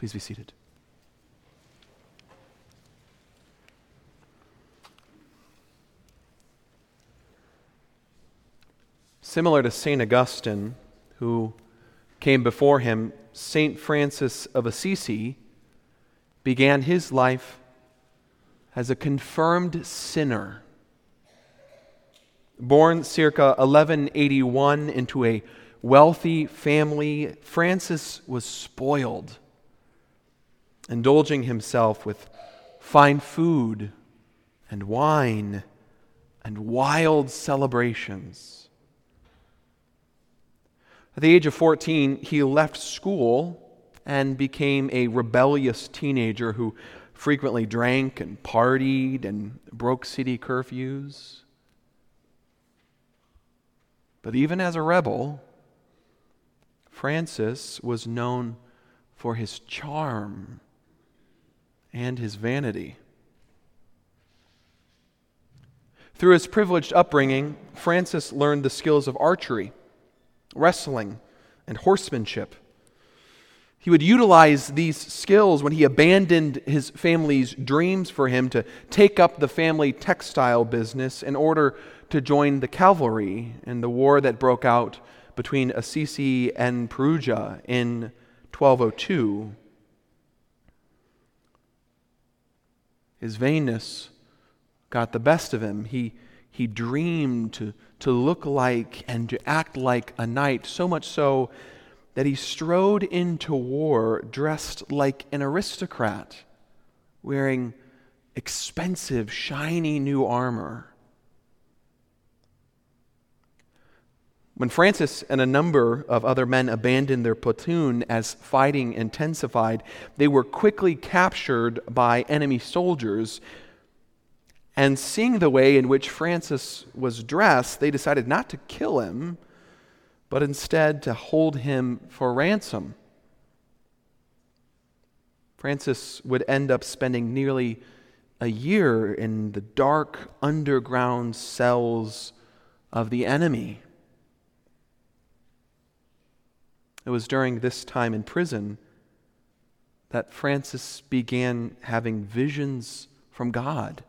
Please be seated. Similar to St. Augustine, who came before him, St. Francis of Assisi began his life as a confirmed sinner. Born circa 1181 into a wealthy family, Francis was spoiled, indulging himself with fine food and wine and wild celebrations. At the age of 14, he left school and became a rebellious teenager who frequently drank and partied and broke city curfews. But even as a rebel, Francis was known for his charm and his vanity. Through his privileged upbringing, Francis learned the skills of archery, wrestling, and horsemanship. He would utilize these skills when he abandoned his family's dreams for him to take up the family textile business in order to join the cavalry in the war that broke out between Assisi and Perugia in 1202. His vainness got the best of him. He, he dreamed to, to look like and to act like a knight, so much so that he strode into war dressed like an aristocrat, wearing expensive, shiny new armor. When Francis and a number of other men abandoned their platoon as fighting intensified, they were quickly captured by enemy soldiers. And seeing the way in which Francis was dressed, they decided not to kill him, but instead to hold him for ransom. Francis would end up spending nearly a year in the dark underground cells of the enemy. It was during this time in prison that Francis began having visions from God.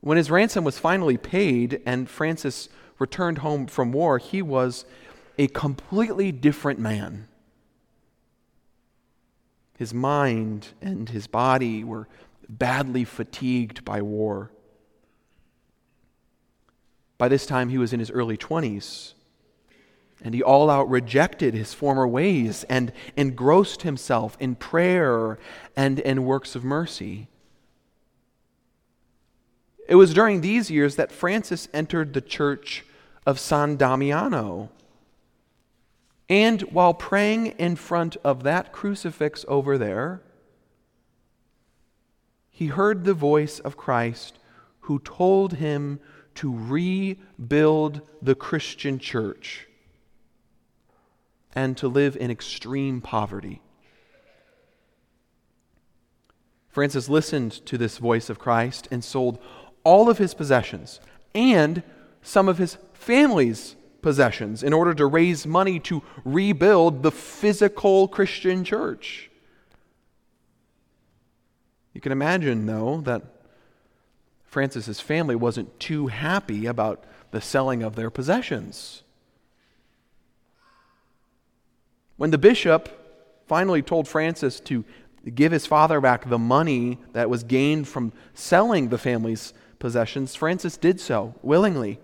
When his ransom was finally paid and Francis returned home from war, he was a completely different man. His mind and his body were badly fatigued by war. By this time, he was in his early 20s. And he all out rejected his former ways and engrossed himself in prayer and in works of mercy. It was during these years that Francis entered the church of San Damiano. And while praying in front of that crucifix over there, he heard the voice of Christ who told him to rebuild the Christian church and to live in extreme poverty. Francis listened to this voice of Christ and sold all of his possessions and some of his family's possessions in order to raise money to rebuild the physical Christian church. You can imagine, though, that Francis's family wasn't too happy about the selling of their possessions. When the bishop finally told Francis to give his father back the money that was gained from selling the family's possessions, Francis did so willingly,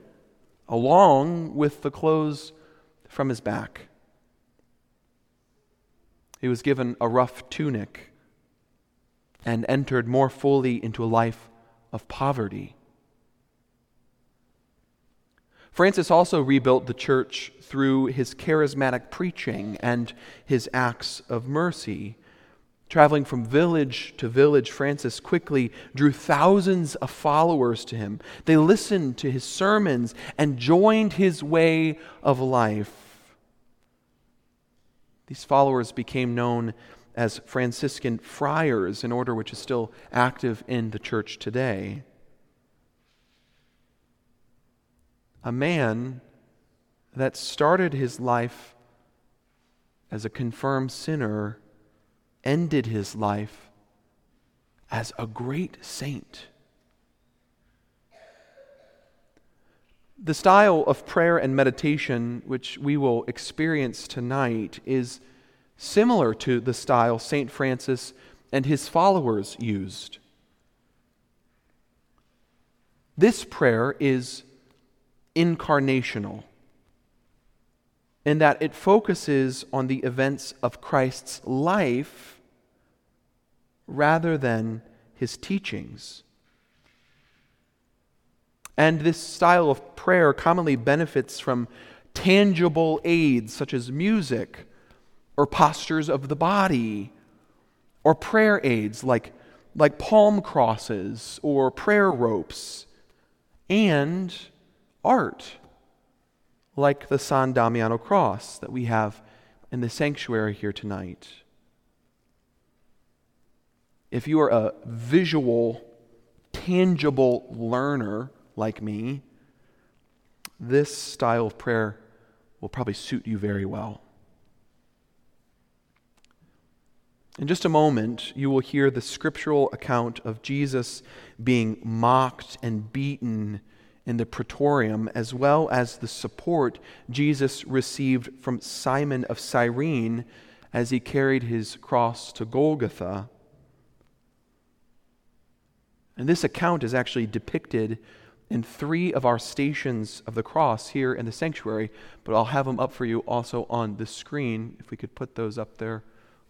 along with the clothes from his back. He was given a rough tunic and entered more fully into a life of poverty. Francis also rebuilt the church through his charismatic preaching and his acts of mercy. Traveling from village to village, Francis quickly drew thousands of followers to him. They listened to his sermons and joined his way of life. These followers became known as Franciscan friars, an order which is still active in the church today. A man that started his life as a confirmed sinner, ended his life as a great saint. The style of prayer and meditation which we will experience tonight is similar to the style St. Francis and his followers used. This prayer is incarnational in that it focuses on the events of Christ's life rather than his teachings. And this style of prayer commonly benefits from tangible aids such as music or postures of the body or prayer aids like, like palm crosses or prayer ropes and art like the San Damiano cross that we have in the sanctuary here tonight. If you are a visual, tangible learner like me, this style of prayer will probably suit you very well. In just a moment, you will hear the scriptural account of Jesus being mocked and beaten in the praetorium, as well as the support Jesus received from Simon of Cyrene as he carried his cross to Golgotha. And this account is actually depicted in three of our stations of the cross here in the sanctuary, but I'll have them up for you also on the screen. If we could put those up there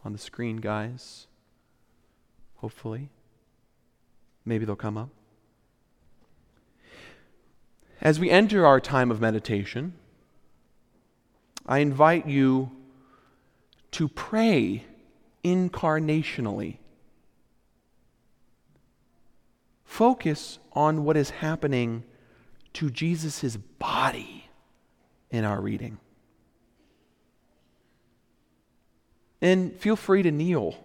on the screen, guys. Hopefully. Maybe they'll come up. As we enter our time of meditation, I invite you to pray incarnationally. Focus on what is happening to Jesus' body in our reading. And feel free to kneel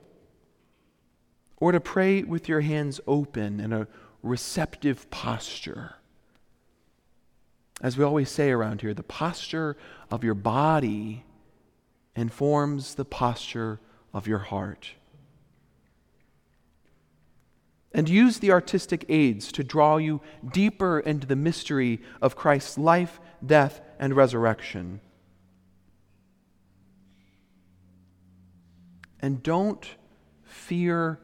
or to pray with your hands open in a receptive posture. As we always say around here, the posture of your body informs the posture of your heart. And use the artistic aids to draw you deeper into the mystery of Christ's life, death, and resurrection. And don't fear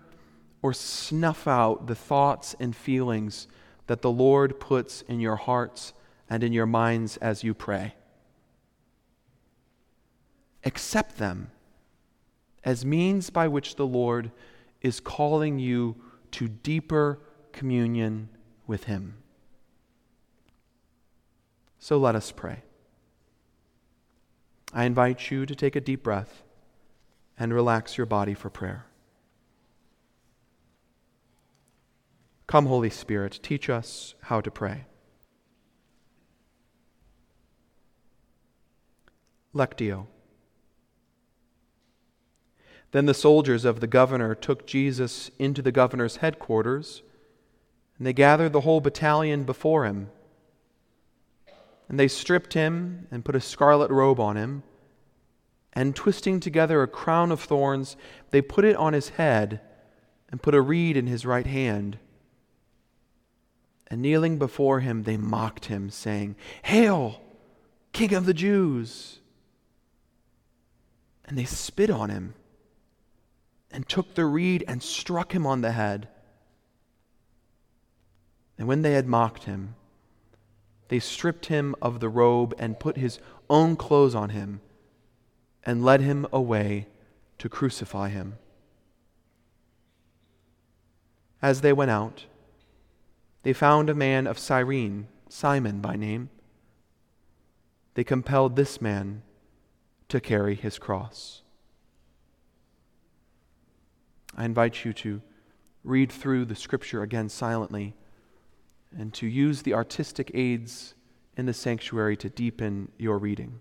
or snuff out the thoughts and feelings that the Lord puts in your hearts and in your minds as you pray. Accept them as means by which the Lord is calling you to deeper communion with Him. So let us pray. I invite you to take a deep breath and relax your body for prayer. Come, Holy Spirit, teach us how to pray. Lectio. Then the soldiers of the governor took Jesus into the governor's headquarters, and they gathered the whole battalion before him. And they stripped him and put a scarlet robe on him, and twisting together a crown of thorns, they put it on his head and put a reed in his right hand. And kneeling before him, they mocked him, saying, Hail, King of the Jews! And they spit on him and took the reed and struck him on the head. And when they had mocked him, they stripped him of the robe and put his own clothes on him and led him away to crucify him. As they went out, they found a man of Cyrene, Simon by name. They compelled this man to carry his cross. I invite you to read through the scripture again silently and to use the artistic aids in the sanctuary to deepen your reading.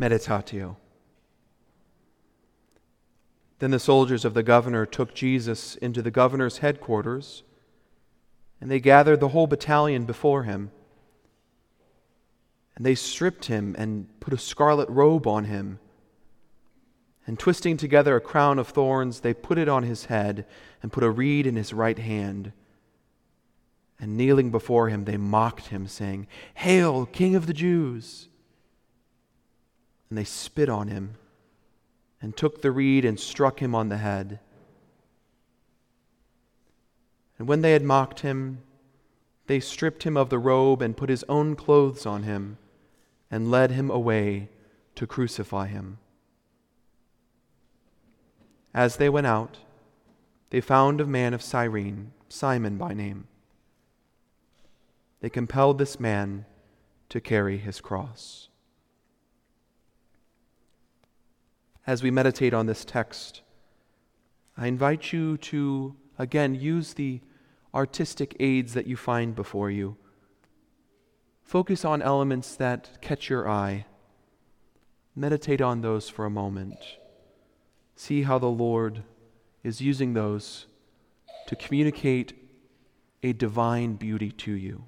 Meditatio. Then the soldiers of the governor took Jesus into the governor's headquarters, and they gathered the whole battalion before him. And they stripped him and put a scarlet robe on him. And twisting together a crown of thorns, they put it on his head and put a reed in his right hand. And kneeling before him, they mocked him, saying, Hail, King of the Jews! And they spit on him and took the reed and struck him on the head. And when they had mocked him, they stripped him of the robe and put his own clothes on him and led him away to crucify him. As they went out, they found a man of Cyrene, Simon by name. They compelled this man to carry his cross. As we meditate on this text, I invite you to, again, use the artistic aids that you find before you. Focus on elements that catch your eye. Meditate on those for a moment. See how the Lord is using those to communicate a divine beauty to you.